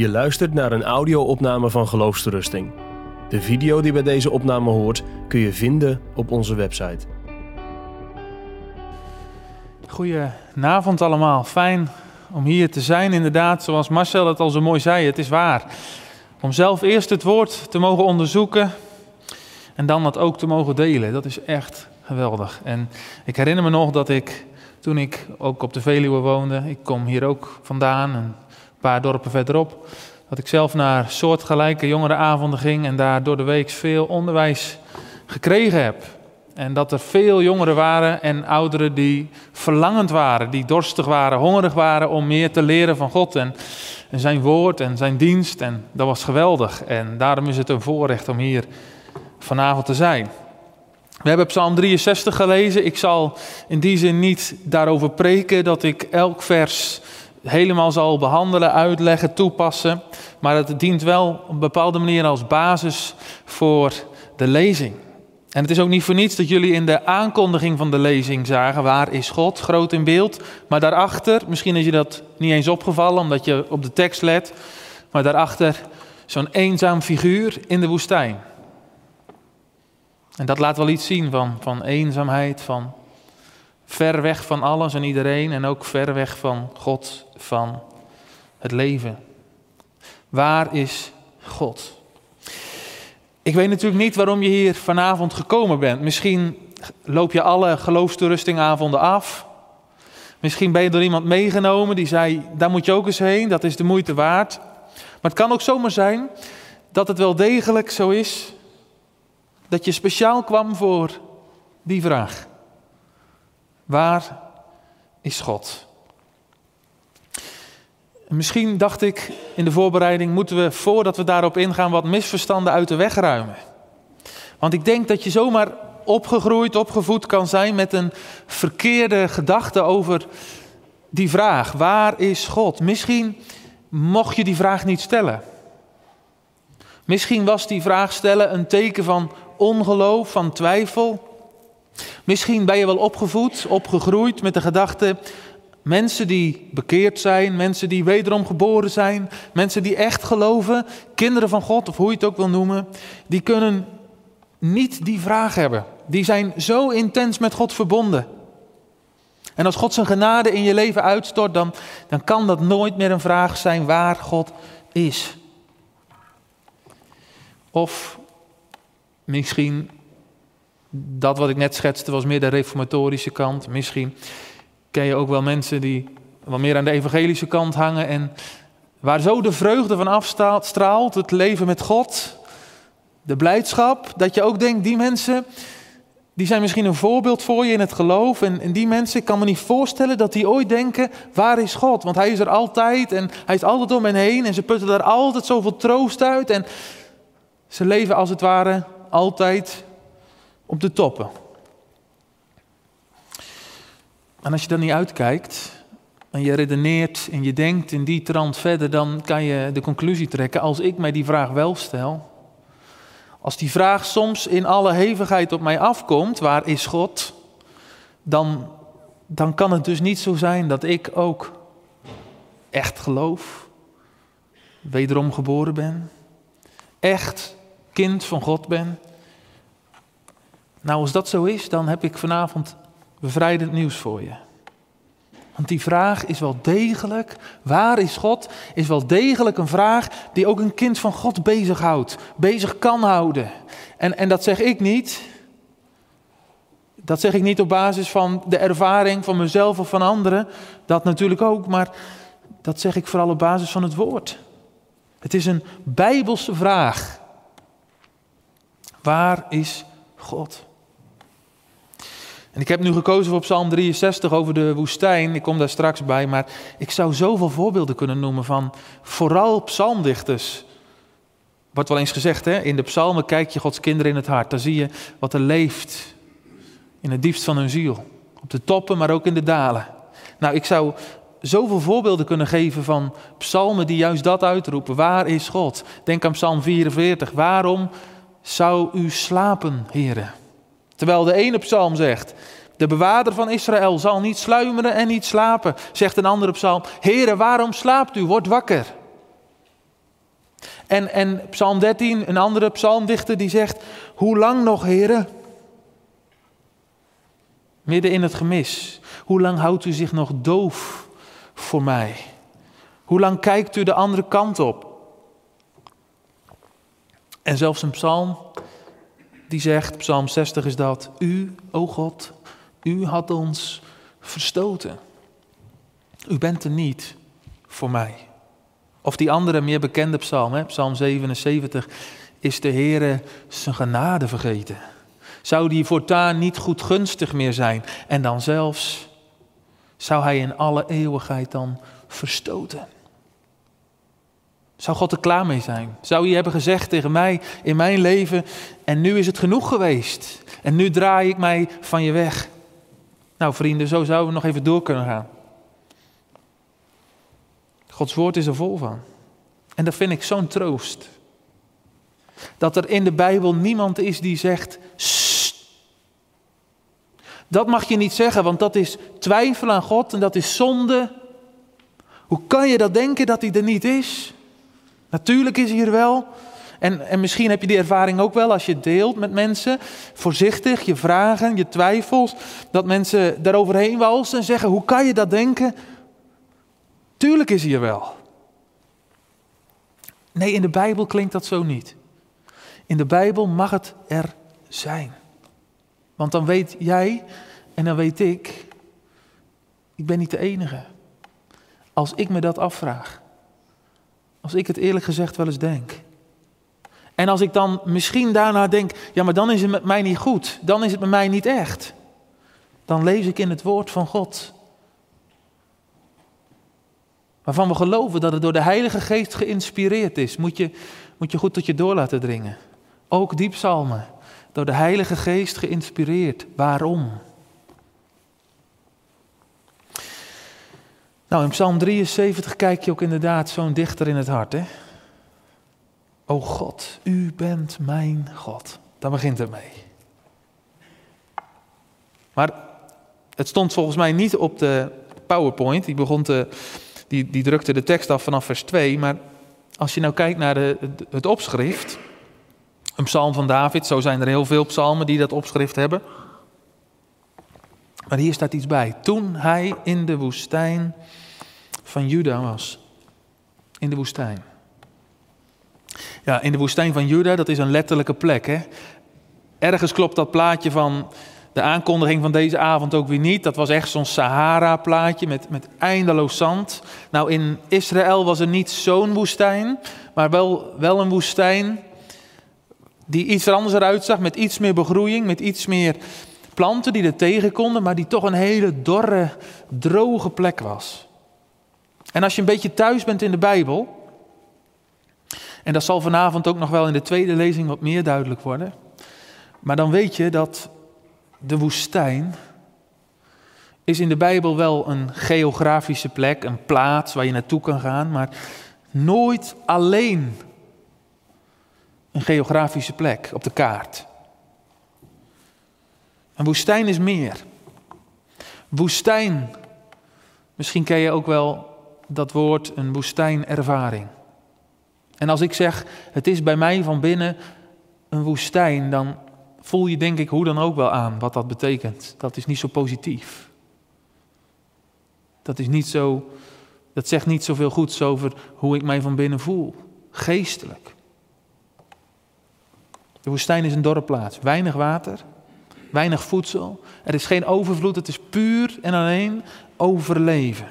Je luistert naar een audio-opname van Geloofsterusting. De video die bij deze opname hoort kun je vinden op onze website. Goedenavond allemaal. Fijn om hier te zijn. Inderdaad, zoals Marcel het al zo mooi zei, het is waar. Om zelf eerst het woord te mogen onderzoeken en dan dat ook te mogen delen. Dat is echt geweldig. En ik herinner me nog dat ik, toen ik ook op de Veluwe woonde, ik kom hier ook vandaan, paar dorpen verderop, dat ik zelf naar soortgelijke jongerenavonden ging en daar door de week veel onderwijs gekregen heb. En dat er veel jongeren waren en ouderen die verlangend waren, die dorstig waren, hongerig waren om meer te leren van God en, en zijn woord en zijn dienst. En dat was geweldig. En daarom is het een voorrecht om hier vanavond te zijn. We hebben Psalm 63 gelezen. Ik zal in die zin niet daarover preken dat ik elk vers helemaal zal behandelen, uitleggen, toepassen. Maar het dient wel op een bepaalde manier als basis voor de lezing. En het is ook niet voor niets dat jullie in de aankondiging van de lezing zagen: waar is God? Groot in beeld. Maar daarachter, misschien is je dat niet eens opgevallen omdat je op de tekst let, maar daarachter zo'n eenzaam figuur in de woestijn. En dat laat wel iets zien van, van eenzaamheid, van ver weg van alles en iedereen en ook ver weg van God, van het leven. Waar is God? Ik weet natuurlijk niet waarom je hier vanavond gekomen bent. Misschien loop je alle geloofstoerustingavonden af. Misschien ben je door iemand meegenomen die zei: daar moet je ook eens heen, dat is de moeite waard. Maar het kan ook zomaar zijn dat het wel degelijk zo is dat je speciaal kwam voor die vraag. Waar is God? Misschien dacht ik in de voorbereiding, moeten we voordat we daarop ingaan wat misverstanden uit de weg ruimen. Want ik denk dat je zomaar opgegroeid, opgevoed kan zijn met een verkeerde gedachte over die vraag. Waar is God? Misschien mocht je die vraag niet stellen. Misschien was die vraag stellen een teken van ongeloof, van twijfel. Misschien ben je wel opgevoed, opgegroeid met de gedachte, mensen die bekeerd zijn, mensen die wederom geboren zijn, mensen die echt geloven, kinderen van God of hoe je het ook wil noemen, die kunnen niet die vraag hebben. Die zijn zo intens met God verbonden. En als God zijn genade in je leven uitstort, dan, dan kan dat nooit meer een vraag zijn waar God is. Of misschien dat wat ik net schetste was meer de reformatorische kant. Misschien ken je ook wel mensen die wat meer aan de evangelische kant hangen en waar zo de vreugde van afstraalt, het leven met God, de blijdschap, dat je ook denkt, die mensen, die zijn misschien een voorbeeld voor je in het geloof. En, en die mensen, ik kan me niet voorstellen dat die ooit denken, waar is God? Want hij is er altijd en hij is altijd om hen heen en ze putten daar altijd zoveel troost uit. En ze leven als het ware altijd op de toppen. En als je dan niet uitkijkt en je redeneert en je denkt in die trant verder, dan kan je de conclusie trekken, als ik mij die vraag wel stel, als die vraag soms in alle hevigheid op mij afkomt, waar is God? Dan, dan kan het dus niet zo zijn dat ik ook echt geloof, wederom geboren ben, echt kind van God ben. Nou, als dat zo is, dan heb ik vanavond bevrijdend nieuws voor je. Want die vraag is wel degelijk, waar is God, is wel degelijk een vraag die ook een kind van God bezighoudt, bezig kan houden. En, en dat zeg ik niet, dat zeg ik niet op basis van de ervaring van mezelf of van anderen, dat natuurlijk ook, maar dat zeg ik vooral op basis van het woord. Het is een bijbelse vraag. Waar is God? En ik heb nu gekozen voor Psalm 63 over de woestijn. Ik kom daar straks bij, maar ik zou zoveel voorbeelden kunnen noemen van vooral psalmdichters. Wordt wel eens gezegd, hè? in de psalmen kijk je Gods kinderen in het hart. Daar zie je wat er leeft in het diepst van hun ziel. Op de toppen, maar ook in de dalen. Nou, ik zou zoveel voorbeelden kunnen geven van psalmen die juist dat uitroepen. Waar is God? Denk aan psalm 44. Waarom zou u slapen, heren? Terwijl de ene psalm zegt, de bewaarder van Israël zal niet sluimeren en niet slapen. Zegt een andere psalm, Heere, waarom slaapt u? Word wakker. En, en Psalm 13, een andere psalmdichter, die zegt: Hoe lang nog, heren? Midden in het gemis. Hoe lang houdt u zich nog doof voor mij? Hoe lang kijkt u de andere kant op? En zelfs een psalm die zegt, psalm 60 is dat, u, o God, u had ons verstoten. U bent er niet voor mij. Of die andere meer bekende psalm, psalm 77, is de Heere zijn genade vergeten. Zou die voortaan niet goedgunstig meer zijn? En dan zelfs, zou hij in alle eeuwigheid dan verstoten? Zou God er klaar mee zijn? Zou hij hebben gezegd tegen mij in mijn leven, en nu is het genoeg geweest. En nu draai ik mij van je weg. Nou vrienden, zo zouden we nog even door kunnen gaan. Gods woord is er vol van. En dat vind ik zo'n troost. Dat er in de Bijbel niemand is die zegt, dat mag je niet zeggen, want dat is twijfel aan God en dat is zonde. Hoe kan je dat denken dat hij er niet is? Natuurlijk is hij er wel. En, en misschien heb je die ervaring ook wel als je deelt met mensen. Voorzichtig, je vragen, je twijfels. Dat mensen daaroverheen walsen en zeggen: Hoe kan je dat denken? Tuurlijk is hij er wel. Nee, in de Bijbel klinkt dat zo niet. In de Bijbel mag het er zijn. Want dan weet jij en dan weet ik, ik ben niet de enige. Als ik me dat afvraag. Als ik het eerlijk gezegd wel eens denk. En als ik dan misschien daarna denk, ja maar dan is het met mij niet goed. Dan is het met mij niet echt. Dan lees ik in het woord van God. Waarvan we geloven dat het door de Heilige Geest geïnspireerd is. Moet je, moet je goed tot je door laten dringen. Ook die psalmen. Door de Heilige Geest geïnspireerd. Waarom? Nou, in Psalm 73 kijk je ook inderdaad zo'n dichter in het hart, hè? O God, u bent mijn God. Daar begint het mee. Maar het stond volgens mij niet op de PowerPoint. Die, begon te, die, die drukte de tekst af vanaf vers 2. Maar als je nou kijkt naar de, het opschrift, een psalm van David, zo zijn er heel veel psalmen die dat opschrift hebben. Maar hier staat iets bij. Toen hij in de woestijn van Juda was. In de woestijn. Ja, in de woestijn van Juda, dat is een letterlijke plek. Hè? Ergens klopt dat plaatje van de aankondiging van deze avond ook weer niet. Dat was echt zo'n Sahara-plaatje met, met eindeloos zand. Nou, in Israël was er niet zo'n woestijn, maar wel, wel een woestijn die iets er anders eruit zag, met iets meer begroeiing, met iets meer planten die er tegen konden, maar die toch een hele dorre, droge plek was. En als je een beetje thuis bent in de Bijbel, en dat zal vanavond ook nog wel in de tweede lezing wat meer duidelijk worden, maar dan weet je dat de woestijn is in de Bijbel wel een geografische plek, een plaats waar je naartoe kan gaan, maar nooit alleen een geografische plek op de kaart. Een woestijn is meer. Woestijn, misschien ken je ook wel dat woord een woestijnervaring. En als ik zeg, het is bij mij van binnen een woestijn, dan voel je denk ik hoe dan ook wel aan wat dat betekent. Dat is niet zo positief. Dat is niet zo, dat zegt niet zoveel goeds over hoe ik mij van binnen voel, geestelijk. De woestijn is een dorre plaats, weinig water, weinig voedsel. Er is geen overvloed, het is puur en alleen overleven.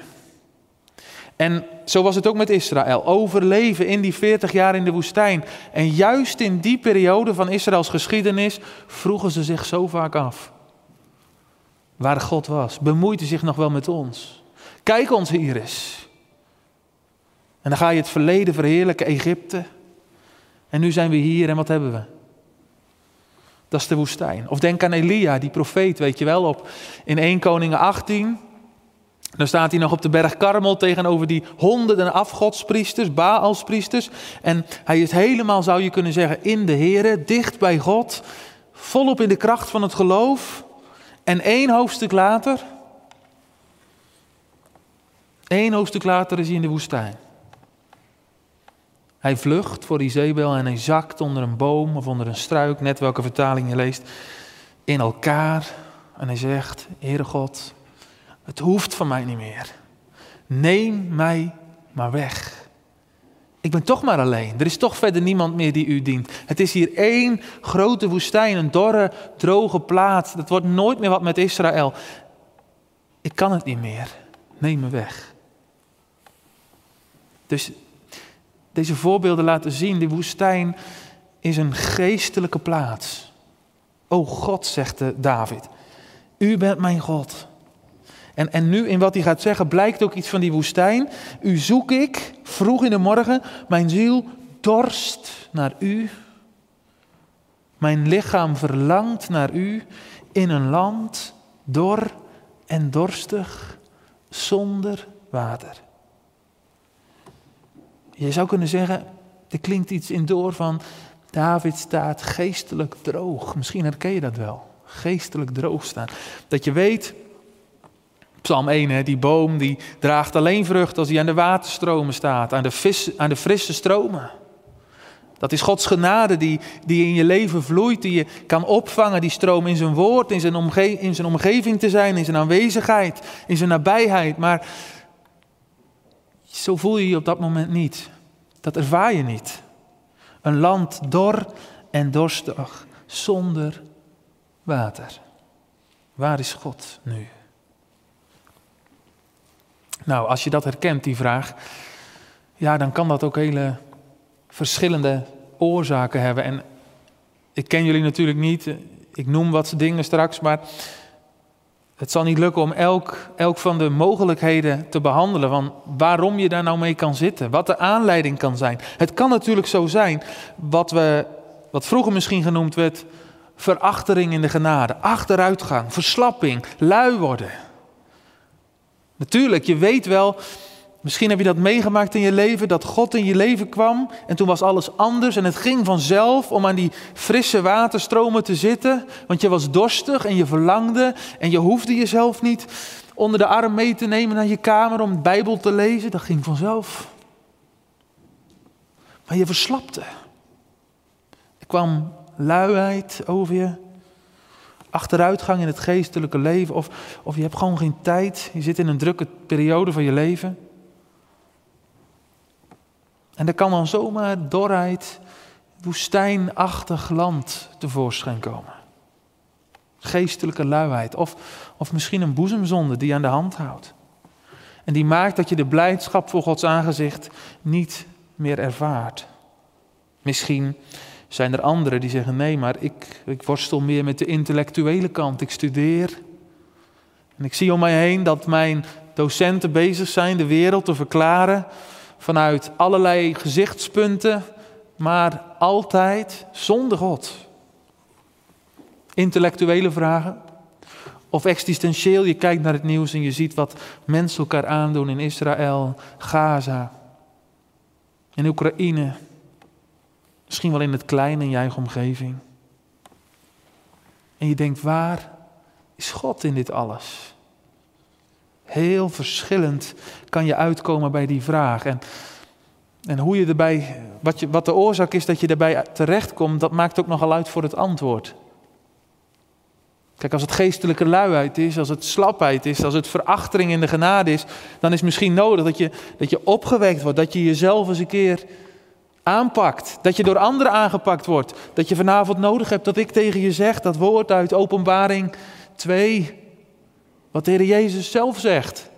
En zo was het ook met Israël. Overleven in die 40 jaar in de woestijn. En juist in die periode van Israëls geschiedenis vroegen ze zich zo vaak af. Waar God was. Bemoeide zich nog wel met ons. Kijk ons hier eens. En dan ga je het verleden verheerlijken, Egypte. En nu zijn we hier en wat hebben we? Dat is de woestijn. Of denk aan Elia, die profeet, weet je wel, op in 1 Koningen 18. Dan staat hij nog op de berg Karmel tegenover die honderden afgodspriesters, Baalspriesters. En hij is helemaal, zou je kunnen zeggen, in de Here, dicht bij God, volop in de kracht van het geloof. En één hoofdstuk later, één hoofdstuk later is hij in de woestijn. Hij vlucht voor Izebel en hij zakt onder een boom of onder een struik, net welke vertaling je leest, in elkaar. En hij zegt, Heere God, het hoeft van mij niet meer. Neem mij maar weg. Ik ben toch maar alleen. Er is toch verder niemand meer die u dient. Het is hier één grote woestijn, een dorre, droge plaats. Dat wordt nooit meer wat met Israël. Ik kan het niet meer. Neem me weg. Dus deze voorbeelden laten zien, de woestijn is een geestelijke plaats. O God, zegt David, u bent mijn God. En, en nu in wat hij gaat zeggen blijkt ook iets van die woestijn. U zoek ik vroeg in de morgen, mijn ziel dorst naar u. Mijn lichaam verlangt naar u in een land dor en dorstig, zonder water. Je zou kunnen zeggen, er klinkt iets in door van David staat geestelijk droog. Misschien herken je dat wel. Geestelijk droog staan. Dat je weet, Psalm 1, hè, die boom die draagt alleen vrucht als hij aan de waterstromen staat, aan de, vis, aan de frisse stromen. Dat is Gods genade die, die in je leven vloeit, die je kan opvangen, die stroom in zijn woord, in zijn, omge in zijn omgeving te zijn, in zijn aanwezigheid, in zijn nabijheid. Maar zo voel je je op dat moment niet. Dat ervaar je niet. Een land dor en dorstig, zonder water. Waar is God nu? Nou, als je dat herkent, die vraag, ja, dan kan dat ook hele verschillende oorzaken hebben. En ik ken jullie natuurlijk niet, ik noem wat dingen straks, maar het zal niet lukken om elk, elk van de mogelijkheden te behandelen. Van waarom je daar nou mee kan zitten. Wat de aanleiding kan zijn. Het kan natuurlijk zo zijn. Wat, we, wat vroeger misschien genoemd werd. Verachtering in de genade. Achteruitgang. Verslapping. Lui worden. Natuurlijk, je weet wel. Misschien heb je dat meegemaakt in je leven, dat God in je leven kwam en toen was alles anders en het ging vanzelf om aan die frisse waterstromen te zitten, want je was dorstig en je verlangde en je hoefde jezelf niet onder de arm mee te nemen naar je kamer om de Bijbel te lezen, dat ging vanzelf. Maar je verslapte. Er kwam luiheid over je, achteruitgang in het geestelijke leven of, of je hebt gewoon geen tijd, je zit in een drukke periode van je leven. En er kan dan zomaar dorheid, woestijnachtig land tevoorschijn komen. Geestelijke luiheid of, of misschien een boezemzonde die je aan de hand houdt. En die maakt dat je de blijdschap voor Gods aangezicht niet meer ervaart. Misschien zijn er anderen die zeggen: nee, maar ik, ik worstel meer met de intellectuele kant. Ik studeer. En ik zie om mij heen dat mijn docenten bezig zijn de wereld te verklaren vanuit allerlei gezichtspunten, maar altijd zonder God. Intellectuele vragen of existentieel, je kijkt naar het nieuws en je ziet wat mensen elkaar aandoen in Israël, Gaza, in Oekraïne, misschien wel in het kleine in je eigen omgeving. En je denkt, waar is God in dit alles? Heel verschillend kan je uitkomen bij die vraag. En, en hoe je erbij, wat, je, wat de oorzaak is dat je erbij terechtkomt, dat maakt ook nogal uit voor het antwoord. Kijk, als het geestelijke luiheid is, als het slapheid is, als het verachtering in de genade is, dan is misschien nodig dat je, dat je opgewekt wordt, dat je jezelf eens een keer aanpakt, dat je door anderen aangepakt wordt, dat je vanavond nodig hebt dat ik tegen je zeg dat woord uit Openbaring 2, wat de Heer Jezus zelf zegt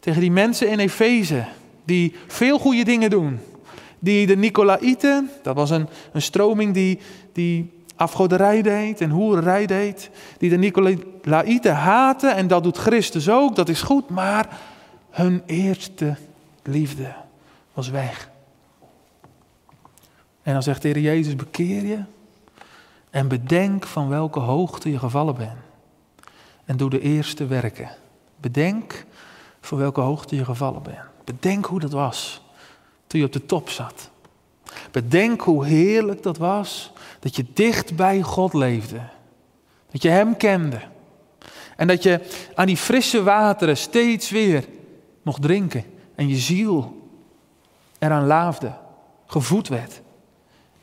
tegen die mensen in Efeze, die veel goede dingen doen. Die de Nicolaïten, dat was een, een stroming die, die afgoderij deed en hoererij deed. Die de Nicolaïten haten en dat doet Christus ook, dat is goed. Maar hun eerste liefde was weg. En dan zegt de Heer Jezus, bekeer je en bedenk van welke hoogte je gevallen bent en doe de eerste werken. Bedenk voor welke hoogte je gevallen bent. Bedenk hoe dat was toen je op de top zat. Bedenk hoe heerlijk dat was dat je dicht bij God leefde. Dat je Hem kende. En dat je aan die frisse wateren steeds weer mocht drinken. En je ziel eraan laafde. gevoed werd.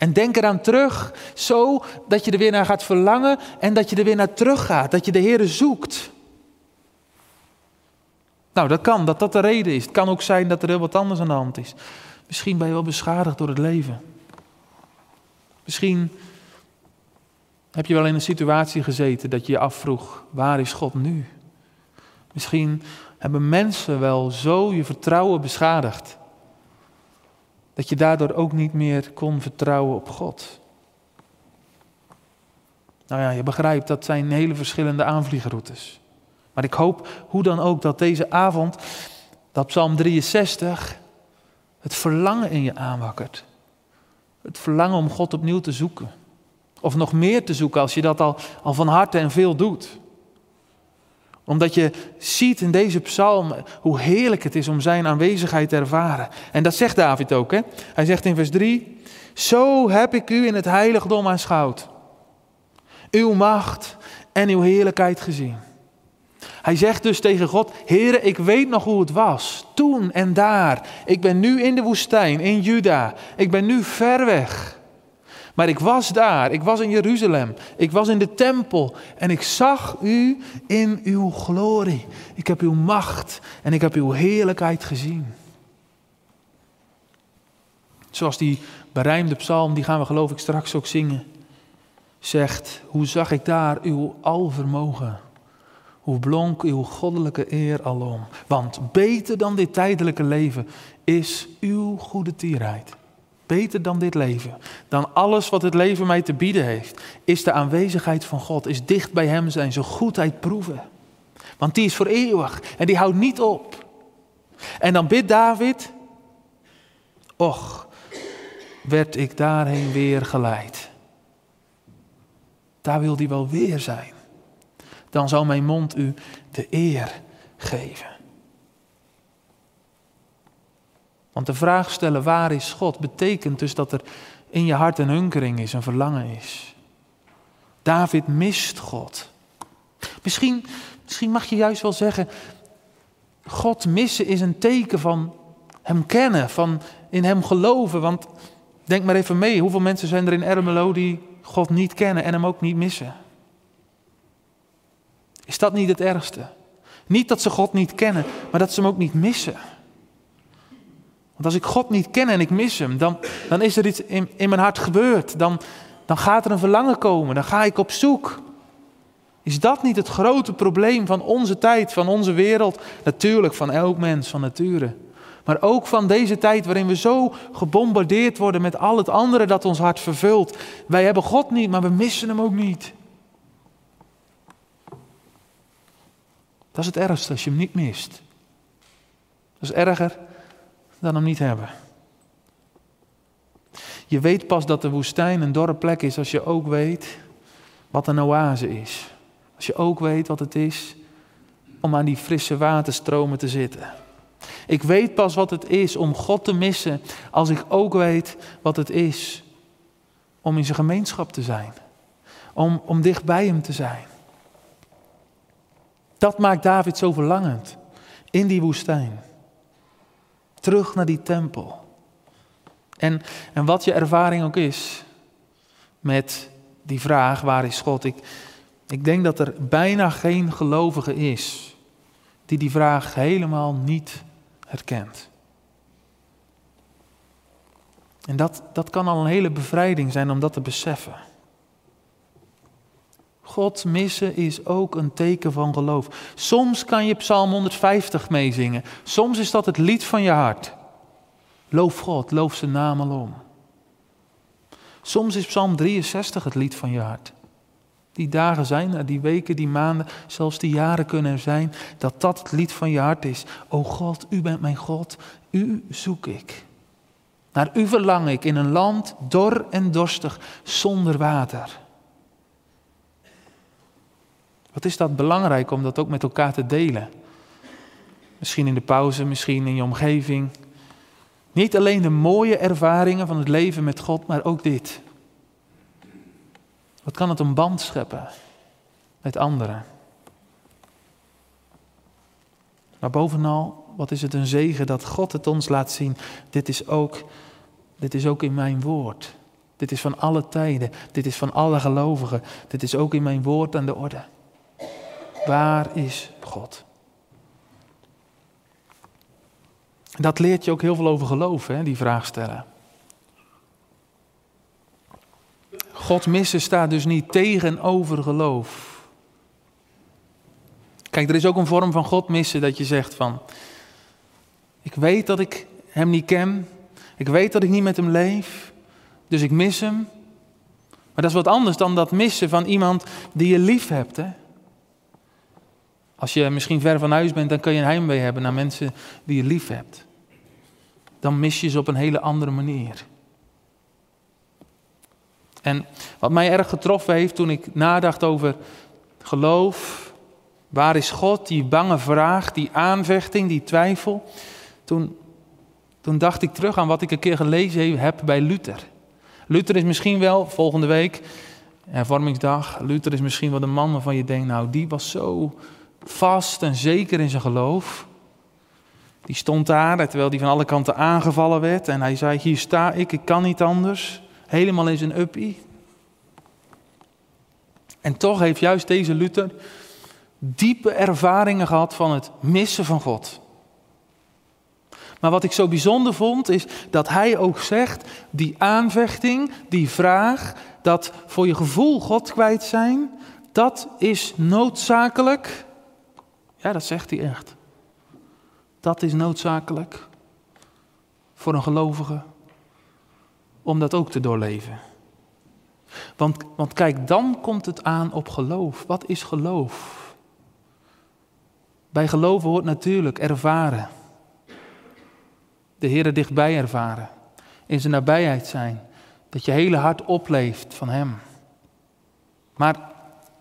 En denk eraan terug, zo dat je er weer naar gaat verlangen en dat je er weer naar terug gaat, dat je de Heer zoekt. Nou, dat kan, dat dat de reden is. Het kan ook zijn dat er heel wat anders aan de hand is. Misschien ben je wel beschadigd door het leven. Misschien heb je wel in een situatie gezeten dat je je afvroeg, waar is God nu? Misschien hebben mensen wel zo je vertrouwen beschadigd, dat je daardoor ook niet meer kon vertrouwen op God. Nou ja, je begrijpt, dat zijn hele verschillende aanvliegroutes. Maar ik hoop hoe dan ook dat deze avond, dat Psalm 63, het verlangen in je aanwakkert. Het verlangen om God opnieuw te zoeken. Of nog meer te zoeken als je dat al, al van harte en veel doet. Omdat je ziet in deze psalm hoe heerlijk het is om zijn aanwezigheid te ervaren. En dat zegt David ook. Hè? Hij zegt in vers 3, zo heb ik u in het heiligdom aanschouwd. Uw macht en uw heerlijkheid gezien. Hij zegt dus tegen God: Heere, ik weet nog hoe het was. Toen en daar. Ik ben nu in de woestijn, in Juda. Ik ben nu ver weg. Maar ik was daar, ik was in Jeruzalem, ik was in de tempel en ik zag u in uw glorie. Ik heb uw macht en ik heb uw heerlijkheid gezien. Zoals die berijmde psalm, die gaan we geloof ik straks ook zingen, zegt, hoe zag ik daar uw alvermogen? Hoe blonk uw goddelijke eer alom? Want beter dan dit tijdelijke leven is uw goede tierheid. Beter dan dit leven, dan alles wat het leven mij te bieden heeft, is de aanwezigheid van God, is dicht bij Hem zijn, zijn goedheid proeven. Want die is voor eeuwig en die houdt niet op. En dan bidt David, och, werd ik daarheen weer geleid. Daar wil hij wel weer zijn dan zal mijn mond u de eer geven. Want de vraag stellen waar is God betekent dus dat er in je hart een hunkering is, een verlangen is. David mist God. Misschien, misschien mag je juist wel zeggen, God missen is een teken van Hem kennen, van in Hem geloven. Want denk maar even mee, hoeveel mensen zijn er in Ermelo die God niet kennen en Hem ook niet missen? Is dat niet het ergste? Niet dat ze God niet kennen, maar dat ze hem ook niet missen. Want als ik God niet ken en ik mis hem, dan, dan is er iets in, in mijn hart gebeurd. Dan, dan gaat er een verlangen komen, dan ga ik op zoek. Is dat niet het grote probleem van onze tijd, van onze wereld? Natuurlijk, van elk mens, van nature. Maar ook van deze tijd waarin we zo gebombardeerd worden met al het andere dat ons hart vervult. Wij hebben God niet, maar we missen hem ook niet. Dat is het ergste als je hem niet mist. Dat is erger dan hem niet hebben. Je weet pas dat de woestijn een dorre plek is als je ook weet wat een oase is. Als je ook weet wat het is om aan die frisse waterstromen te zitten. Ik weet pas wat het is om God te missen als ik ook weet wat het is om in zijn gemeenschap te zijn. Om, om dicht bij hem te zijn. Dat maakt David zo verlangend in die woestijn. Terug naar die tempel. En, en wat je ervaring ook is met die vraag, waar is God? Ik, ik denk dat er bijna geen gelovige is die die vraag helemaal niet herkent. En dat, dat kan al een hele bevrijding zijn om dat te beseffen. God missen is ook een teken van geloof. Soms kan je Psalm 150 meezingen. Soms is dat het lied van je hart. Loof God, loof zijn naam alom. Soms is Psalm 63 het lied van je hart. Die dagen zijn die weken, die maanden, zelfs die jaren kunnen er zijn, dat dat het lied van je hart is. O God, u bent mijn God, u zoek ik. Naar u verlang ik in een land dor en dorstig, zonder water. Wat is dat belangrijk om dat ook met elkaar te delen? Misschien in de pauze, misschien in je omgeving. Niet alleen de mooie ervaringen van het leven met God, maar ook dit. Wat kan het een band scheppen met anderen? Maar bovenal, wat is het een zegen dat God het ons laat zien? Dit is ook Dit is ook in mijn woord. Dit is van alle tijden. Dit is van alle gelovigen. Dit is ook in mijn woord aan de orde. Waar is God? Dat leert je ook heel veel over geloof, hè, die vraag stellen. God missen staat dus niet tegenover geloof. Kijk, er is ook een vorm van God missen dat je zegt van, ik weet dat ik Hem niet ken, ik weet dat ik niet met Hem leef, dus ik mis Hem. Maar dat is wat anders dan dat missen van iemand die je lief hebt. Hè? Als je misschien ver van huis bent, dan kun je een heimwee hebben naar mensen die je lief hebt. Dan mis je ze op een hele andere manier. En wat mij erg getroffen heeft toen ik nadacht over geloof, waar is God, die bange vraag, die aanvechting, die twijfel, toen, toen dacht ik terug aan wat ik een keer gelezen heb bij Luther. Luther is misschien wel, volgende week, hervormingsdag, Luther is misschien wel de man waarvan je denkt, nou die was zo vast en zeker in zijn geloof. Die stond daar, terwijl die van alle kanten aangevallen werd. En hij zei, hier sta ik, ik kan niet anders. Helemaal in zijn uppie. En toch heeft juist deze Luther diepe ervaringen gehad van het missen van God. Maar wat ik zo bijzonder vond, is dat hij ook zegt, die aanvechting, die vraag, dat voor je gevoel God kwijt zijn, dat is noodzakelijk. Ja, dat zegt hij echt. Dat is noodzakelijk voor een gelovige om dat ook te doorleven. Want, want kijk, dan komt het aan op geloof. Wat is geloof? Bij geloven hoort natuurlijk ervaren. De Heer dichtbij ervaren. In zijn nabijheid zijn. Dat je hele hart opleeft van Hem. Maar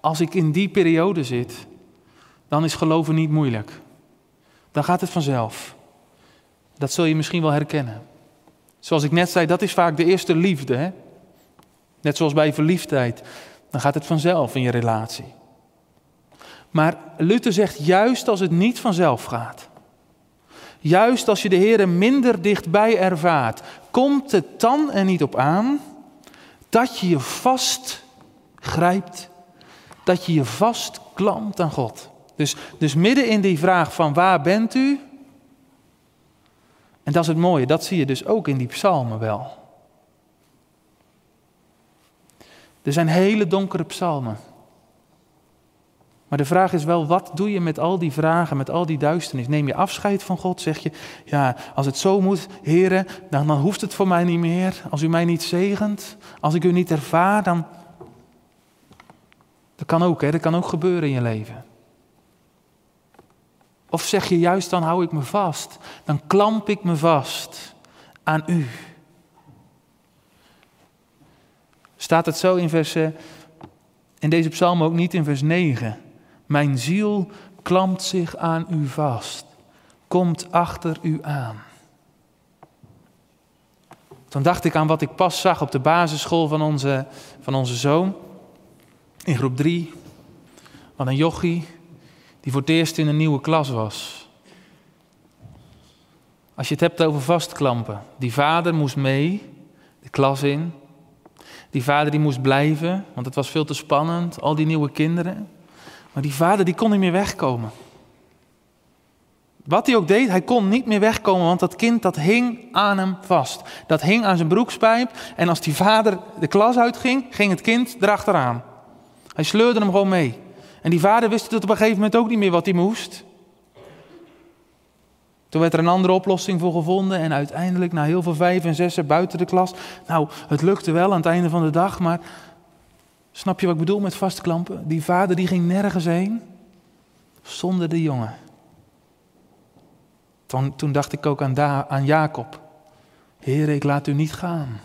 als ik in die periode zit, dan is geloven niet moeilijk. Dan gaat het vanzelf. Dat zul je misschien wel herkennen. Zoals ik net zei, dat is vaak de eerste liefde. Hè? Net zoals bij verliefdheid. Dan gaat het vanzelf in je relatie. Maar Luther zegt juist als het niet vanzelf gaat. Juist als je de Heer minder dichtbij ervaart, komt het dan er niet op aan dat je je vast grijpt, dat je je vast klampt aan God. Dus, dus midden in die vraag van waar bent u? En dat is het mooie, dat zie je dus ook in die psalmen wel. Er zijn hele donkere psalmen. Maar de vraag is wel, wat doe je met al die vragen, met al die duisternis? Neem je afscheid van God? Zeg je, ja, als het zo moet, heren, dan, dan hoeft het voor mij niet meer. Als u mij niet zegent, als ik u niet ervaar, dan... Dat kan ook, hè? Dat kan ook gebeuren in je leven. Of zeg je juist, dan hou ik me vast. Dan klamp ik me vast aan u. Staat het zo in vers... In deze psalm ook niet in vers 9. Mijn ziel klampt zich aan u vast, komt achter u aan. Toen dacht ik aan wat ik pas zag op de basisschool van onze, van onze zoon. In groep 3. Wat een jochie die voor het eerst in een nieuwe klas was. Als je het hebt over vastklampen. Die vader moest mee, de klas in. Die vader die moest blijven, want het was veel te spannend. Al die nieuwe kinderen. Maar die vader die kon niet meer wegkomen. Wat hij ook deed, hij kon niet meer wegkomen, want dat kind dat hing aan hem vast. Dat hing aan zijn broekspijp en als die vader de klas uitging, ging het kind erachteraan. Hij sleurde hem gewoon mee. En die vader wist het op een gegeven moment ook niet meer wat hij moest. Toen werd er een andere oplossing voor gevonden en uiteindelijk na heel veel vijf en zessen buiten de klas. Nou, het lukte wel aan het einde van de dag, maar Snap je wat ik bedoel met vastklampen? Die vader die ging nergens heen zonder de jongen. Toen, toen dacht ik ook aan, aan Jacob. Heer, ik laat u niet gaan,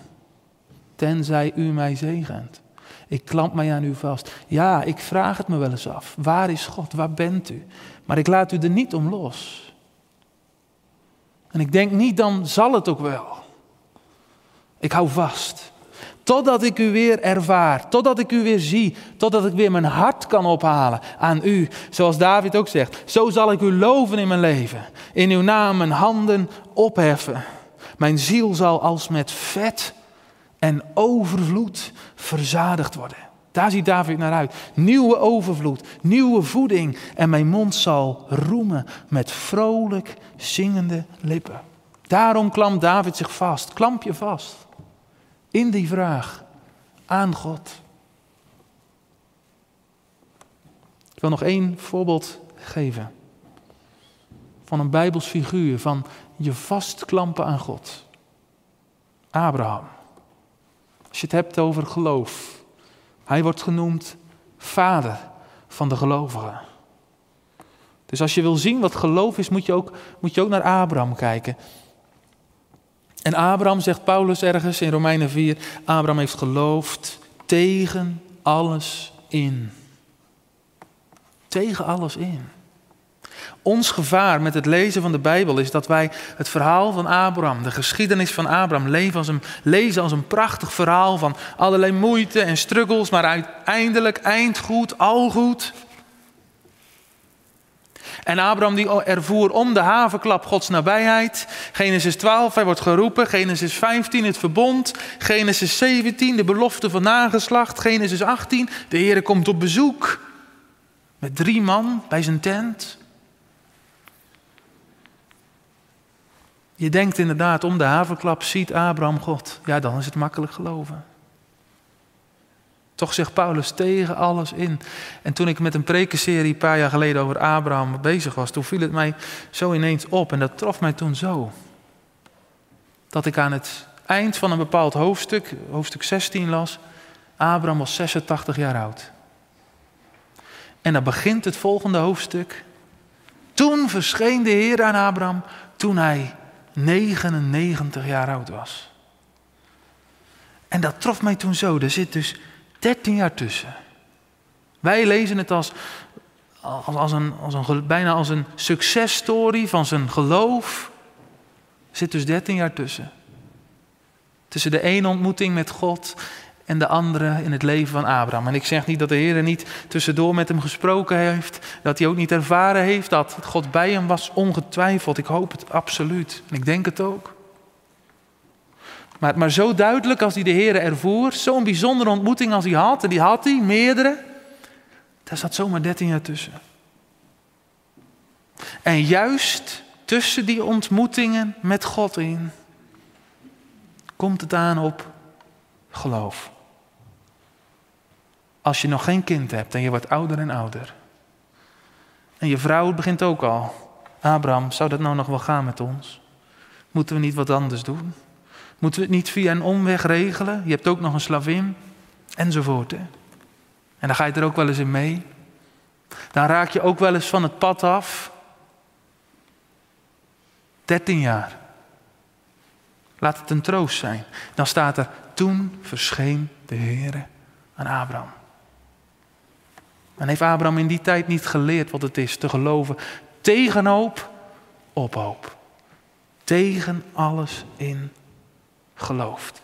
tenzij u mij zegent. Ik klamp mij aan u vast. Ja, ik vraag het me wel eens af. Waar is God? Waar bent u? Maar ik laat u er niet om los. En ik denk niet, dan zal het ook wel. Ik hou vast. Totdat ik u weer ervaar, totdat ik u weer zie, totdat ik weer mijn hart kan ophalen aan u. Zoals David ook zegt, zo zal ik u loven in mijn leven. In uw naam mijn handen opheffen. Mijn ziel zal als met vet en overvloed verzadigd worden. Daar ziet David naar uit. Nieuwe overvloed, nieuwe voeding. En mijn mond zal roemen met vrolijk zingende lippen. Daarom klampt David zich vast. Klamp je vast. In die vraag aan God. Ik wil nog één voorbeeld geven. Van een Bijbels figuur, van je vastklampen aan God. Abraham. Als je het hebt over geloof. Hij wordt genoemd vader van de gelovigen. Dus als je wil zien wat geloof is, moet je ook, moet je ook naar Abraham kijken. En Abraham, zegt Paulus ergens in Romeinen 4, Abraham heeft geloofd tegen alles in. Tegen alles in. Ons gevaar met het lezen van de Bijbel is dat wij het verhaal van Abraham, de geschiedenis van Abraham, leven als een, lezen als een prachtig verhaal van allerlei moeite en struggles, maar uiteindelijk eindgoed, al goed. En Abraham die ervoer om de havenklap Gods nabijheid. Genesis 12, hij wordt geroepen. Genesis 15, het verbond. Genesis 17, de belofte van nageslacht. Genesis 18, de Heer komt op bezoek. Met drie man bij zijn tent. Je denkt inderdaad, om de havenklap ziet Abraham God. Ja, dan is het makkelijk geloven. Toch zegt Paulus tegen alles in. En toen ik met een prekenserie een paar jaar geleden over Abraham bezig was, toen viel het mij zo ineens op. En dat trof mij toen zo. Dat ik aan het eind van een bepaald hoofdstuk, hoofdstuk 16 las, Abraham was 86 jaar oud. En dan begint het volgende hoofdstuk. Toen verscheen de Heer aan Abraham toen hij 99 jaar oud was. En dat trof mij toen zo. Er zit dus 13 jaar tussen. Wij lezen het als, als, als, een, als een, bijna als een successtory van zijn geloof. Er zit dus 13 jaar tussen. Tussen de ene ontmoeting met God en de andere in het leven van Abraham. En ik zeg niet dat de Heer niet tussendoor met hem gesproken heeft, dat hij ook niet ervaren heeft dat God bij hem was, ongetwijfeld. Ik hoop het absoluut. En ik denk het ook. Maar, maar zo duidelijk als hij de Heer ervoer, zo'n bijzondere ontmoeting als hij had, en die had hij, meerdere, daar zat zomaar 13 jaar tussen. En juist tussen die ontmoetingen met God in, komt het aan op geloof. Als je nog geen kind hebt en je wordt ouder en ouder. En je vrouw begint ook al. Abraham, zou dat nou nog wel gaan met ons? Moeten we niet wat anders doen? Moeten we het niet via een omweg regelen? Je hebt ook nog een slavin. Enzovoort. Hè? En dan ga je er ook wel eens in mee. Dan raak je ook wel eens van het pad af. 13 jaar. Laat het een troost zijn. Dan staat er, toen verscheen de Heer aan Abraham. En heeft Abraham in die tijd niet geleerd wat het is te geloven tegen hoop op hoop. Tegen alles in gelooft.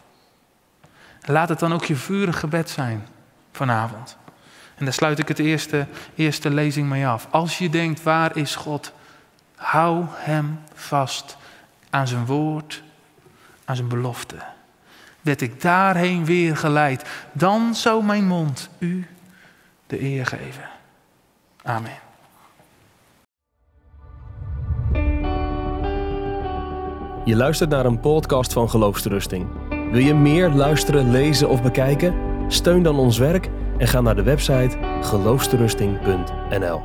Laat het dan ook je vurig gebed zijn vanavond. En daar sluit ik het eerste, eerste lezing mee af. Als je denkt, waar is God? Hou hem vast aan zijn woord, aan zijn belofte. Werd ik daarheen weer geleid, dan zou mijn mond u de eer geven. Amen. Je luistert naar een podcast van Geloofsterusting. Wil je meer luisteren, lezen of bekijken? Steun dan ons werk en ga naar de website geloofsterusting.nl.